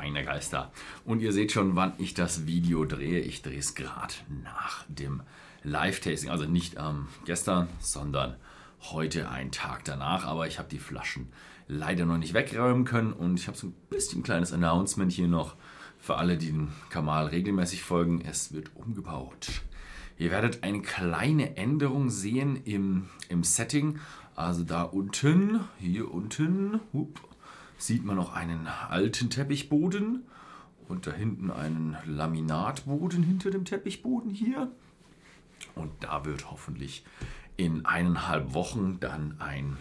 feine Geister. Und ihr seht schon, wann ich das Video drehe. Ich drehe es gerade nach dem Live-Tasting. Also nicht ähm, gestern, sondern heute einen Tag danach. Aber ich habe die Flaschen leider noch nicht wegräumen können. Und ich habe so ein bisschen ein kleines Announcement hier noch für alle, die den Kamal regelmäßig folgen. Es wird umgebaut. Ihr werdet eine kleine Änderung sehen im, im Setting. Also da unten, hier unten, hup, sieht man noch einen alten Teppichboden und da hinten einen Laminatboden hinter dem Teppichboden hier. Und da wird hoffentlich in eineinhalb Wochen dann ein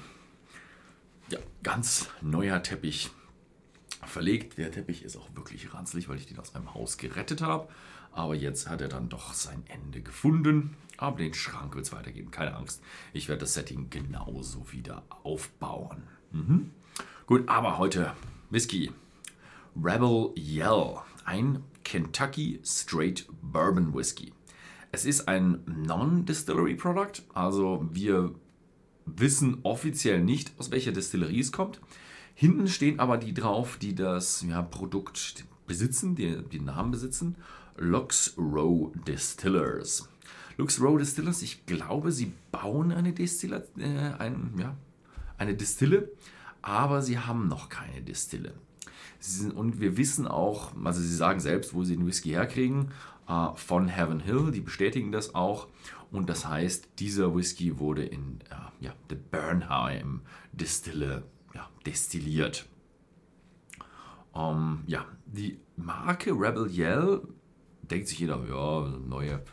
ja, ganz neuer Teppich verlegt. Der Teppich ist auch wirklich ranzlig, weil ich den aus einem Haus gerettet habe. Aber jetzt hat er dann doch sein Ende gefunden. Aber den Schrank wird es weitergeben. Keine Angst. Ich werde das Setting genauso wieder aufbauen. Mhm. Gut, aber heute Whisky. Rebel Yell. Ein Kentucky Straight Bourbon Whisky. Es ist ein Non-Distillery Product. Also wir wissen offiziell nicht, aus welcher Distillerie es kommt. Hinten stehen aber die drauf, die das ja, Produkt besitzen, die den Namen besitzen. Lux Row Distillers. Lux Row Distillers, ich glaube, sie bauen eine Distille, äh, ein, ja, eine Distille, aber sie haben noch keine Distille. Sind, und wir wissen auch, also sie sagen selbst, wo sie den Whisky herkriegen, äh, von Heaven Hill, die bestätigen das auch. Und das heißt, dieser Whisky wurde in äh, ja, der Bernheim Distille ja, destilliert. Ähm, ja, die Marke Rebel Yell denkt sich jeder, ja, neue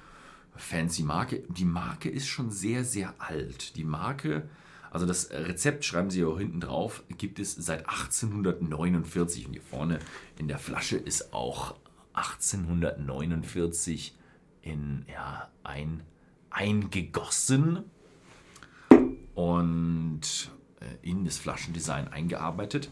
fancy Marke. Die Marke ist schon sehr, sehr alt. Die Marke, also das Rezept schreiben sie auch hinten drauf, gibt es seit 1849. Und hier vorne in der Flasche ist auch 1849 in ja, ein, eingegossen und äh, in das Flaschendesign eingearbeitet.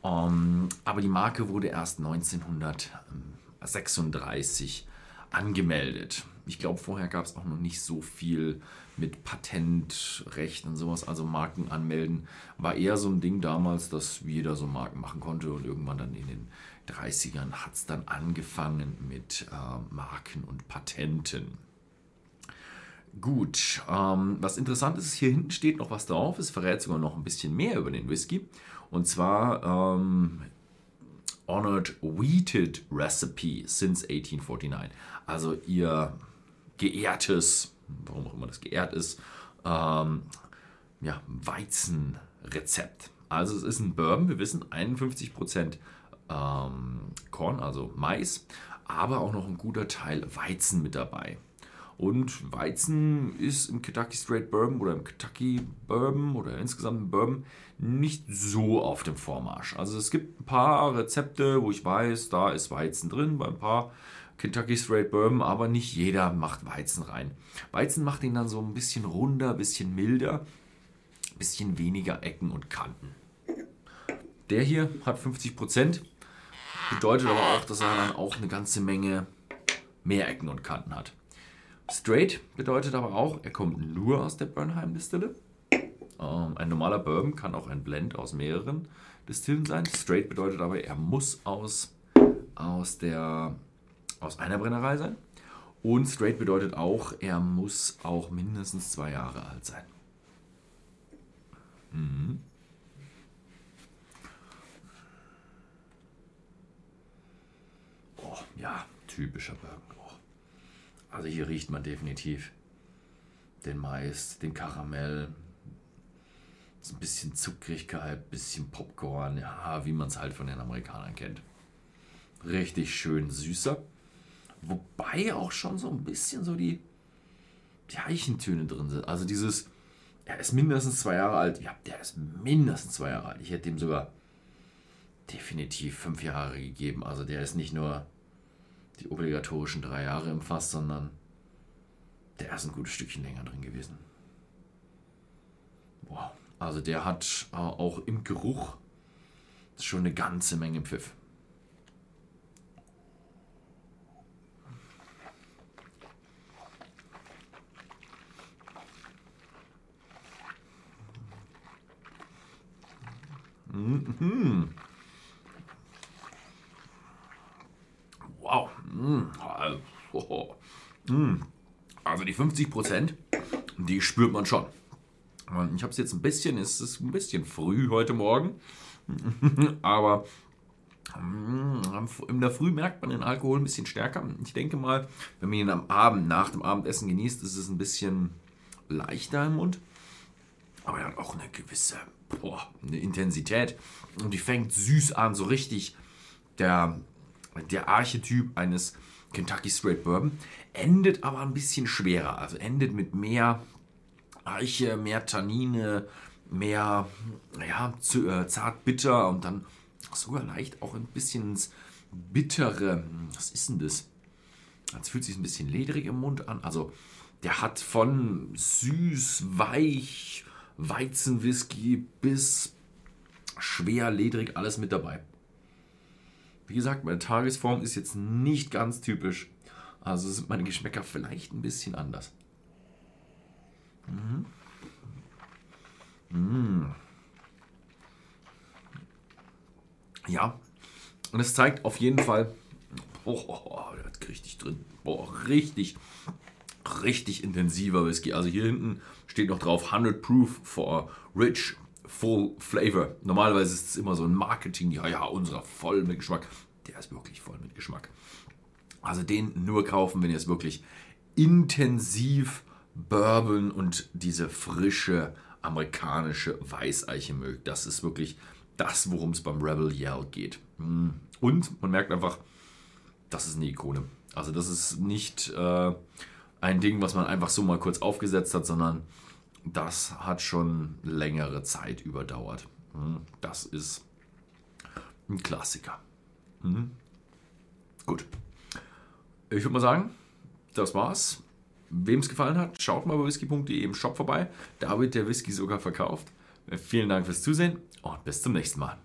Um, ähm, aber die Marke wurde erst 1936 angemeldet. Ich glaube, vorher gab es auch noch nicht so viel mit Patentrecht und sowas. Also Marken anmelden war eher so ein Ding damals, dass jeder so Marken machen konnte. Und irgendwann dann in den 30ern hat es dann angefangen mit äh, Marken und Patenten. Gut, ähm, was interessant ist, hier hinten steht noch was drauf. Es verrät sogar noch ein bisschen mehr über den Whisky. Und zwar ähm, Honored Wheated Recipe since 1849. Also ihr geehrtes, warum auch immer das geehrt ist, ähm, ja, Weizenrezept. Also es ist ein Bourbon, wir wissen 51% ähm, Korn, also Mais, aber auch noch ein guter Teil Weizen mit dabei. Und Weizen ist im Kentucky Straight Bourbon oder im Kentucky Bourbon oder insgesamt im Bourbon nicht so auf dem Vormarsch. Also es gibt ein paar Rezepte, wo ich weiß, da ist Weizen drin, bei ein paar Kentucky Straight Bourbon, aber nicht jeder macht Weizen rein. Weizen macht ihn dann so ein bisschen runder, ein bisschen milder, ein bisschen weniger Ecken und Kanten. Der hier hat 50%, bedeutet aber auch, dass er dann auch eine ganze Menge mehr Ecken und Kanten hat. Straight bedeutet aber auch, er kommt nur aus der Bernheim Distille. Ähm, ein normaler Bourbon kann auch ein Blend aus mehreren Distillen sein. Straight bedeutet aber, er muss aus, aus, der, aus einer Brennerei sein. Und straight bedeutet auch, er muss auch mindestens zwei Jahre alt sein. Mhm. Oh, ja, typischer Bourbon. Also hier riecht man definitiv den Mais, den Karamell, so ein bisschen Zuckrigkeit, ein bisschen Popcorn, ja, wie man es halt von den Amerikanern kennt. Richtig schön süßer. Wobei auch schon so ein bisschen so die, die Eichentöne drin sind. Also dieses, er ist mindestens zwei Jahre alt. Ja, der ist mindestens zwei Jahre alt. Ich hätte ihm sogar definitiv fünf Jahre gegeben. Also der ist nicht nur die obligatorischen drei Jahre im Fass, sondern der ist ein gutes Stückchen länger drin gewesen. Boah, also der hat äh, auch im Geruch schon eine ganze Menge Pfiff. Mhm. Also die 50 Prozent, die spürt man schon. Ich habe es jetzt ein bisschen, es ist ein bisschen früh heute Morgen, aber in der Früh merkt man den Alkohol ein bisschen stärker. Ich denke mal, wenn man ihn am Abend, nach dem Abendessen genießt, ist es ein bisschen leichter im Mund. Aber er hat auch eine gewisse boah, eine Intensität. Und die fängt süß an, so richtig der, der Archetyp eines Kentucky Straight Bourbon. Endet aber ein bisschen schwerer. Also endet mit mehr Eiche, mehr Tannine, mehr ja, äh, zart bitter und dann sogar leicht auch ein bisschen ins Bittere. Was ist denn das? Jetzt fühlt sich ein bisschen ledrig im Mund an. Also der hat von süß, weich, Weizenwhisky bis schwer, ledrig, alles mit dabei. Wie gesagt, meine Tagesform ist jetzt nicht ganz typisch. Also sind meine Geschmäcker vielleicht ein bisschen anders. Mhm. Mhm. Ja, und es zeigt auf jeden Fall, oh, oh, oh, der hat richtig drin, boah, richtig, richtig intensiver Whisky. Also hier hinten steht noch drauf 100 Proof for Rich Full Flavor. Normalerweise ist es immer so ein Marketing, ja, ja, unserer voll mit Geschmack. Der ist wirklich voll mit Geschmack. Also den nur kaufen, wenn ihr es wirklich intensiv Bourbon und diese frische amerikanische Weißeiche mögt. Das ist wirklich das, worum es beim Rebel Yell geht. Hm. Und man merkt einfach, das ist eine Ikone. Also das ist nicht äh, ein Ding, was man einfach so mal kurz aufgesetzt hat, sondern das hat schon längere Zeit überdauert. Hm. Das ist ein Klassiker. Hm. Gut. Ich würde mal sagen, das war's. Wem es gefallen hat, schaut mal bei whisky.de im Shop vorbei. Da wird der Whisky sogar verkauft. Vielen Dank fürs Zusehen und bis zum nächsten Mal.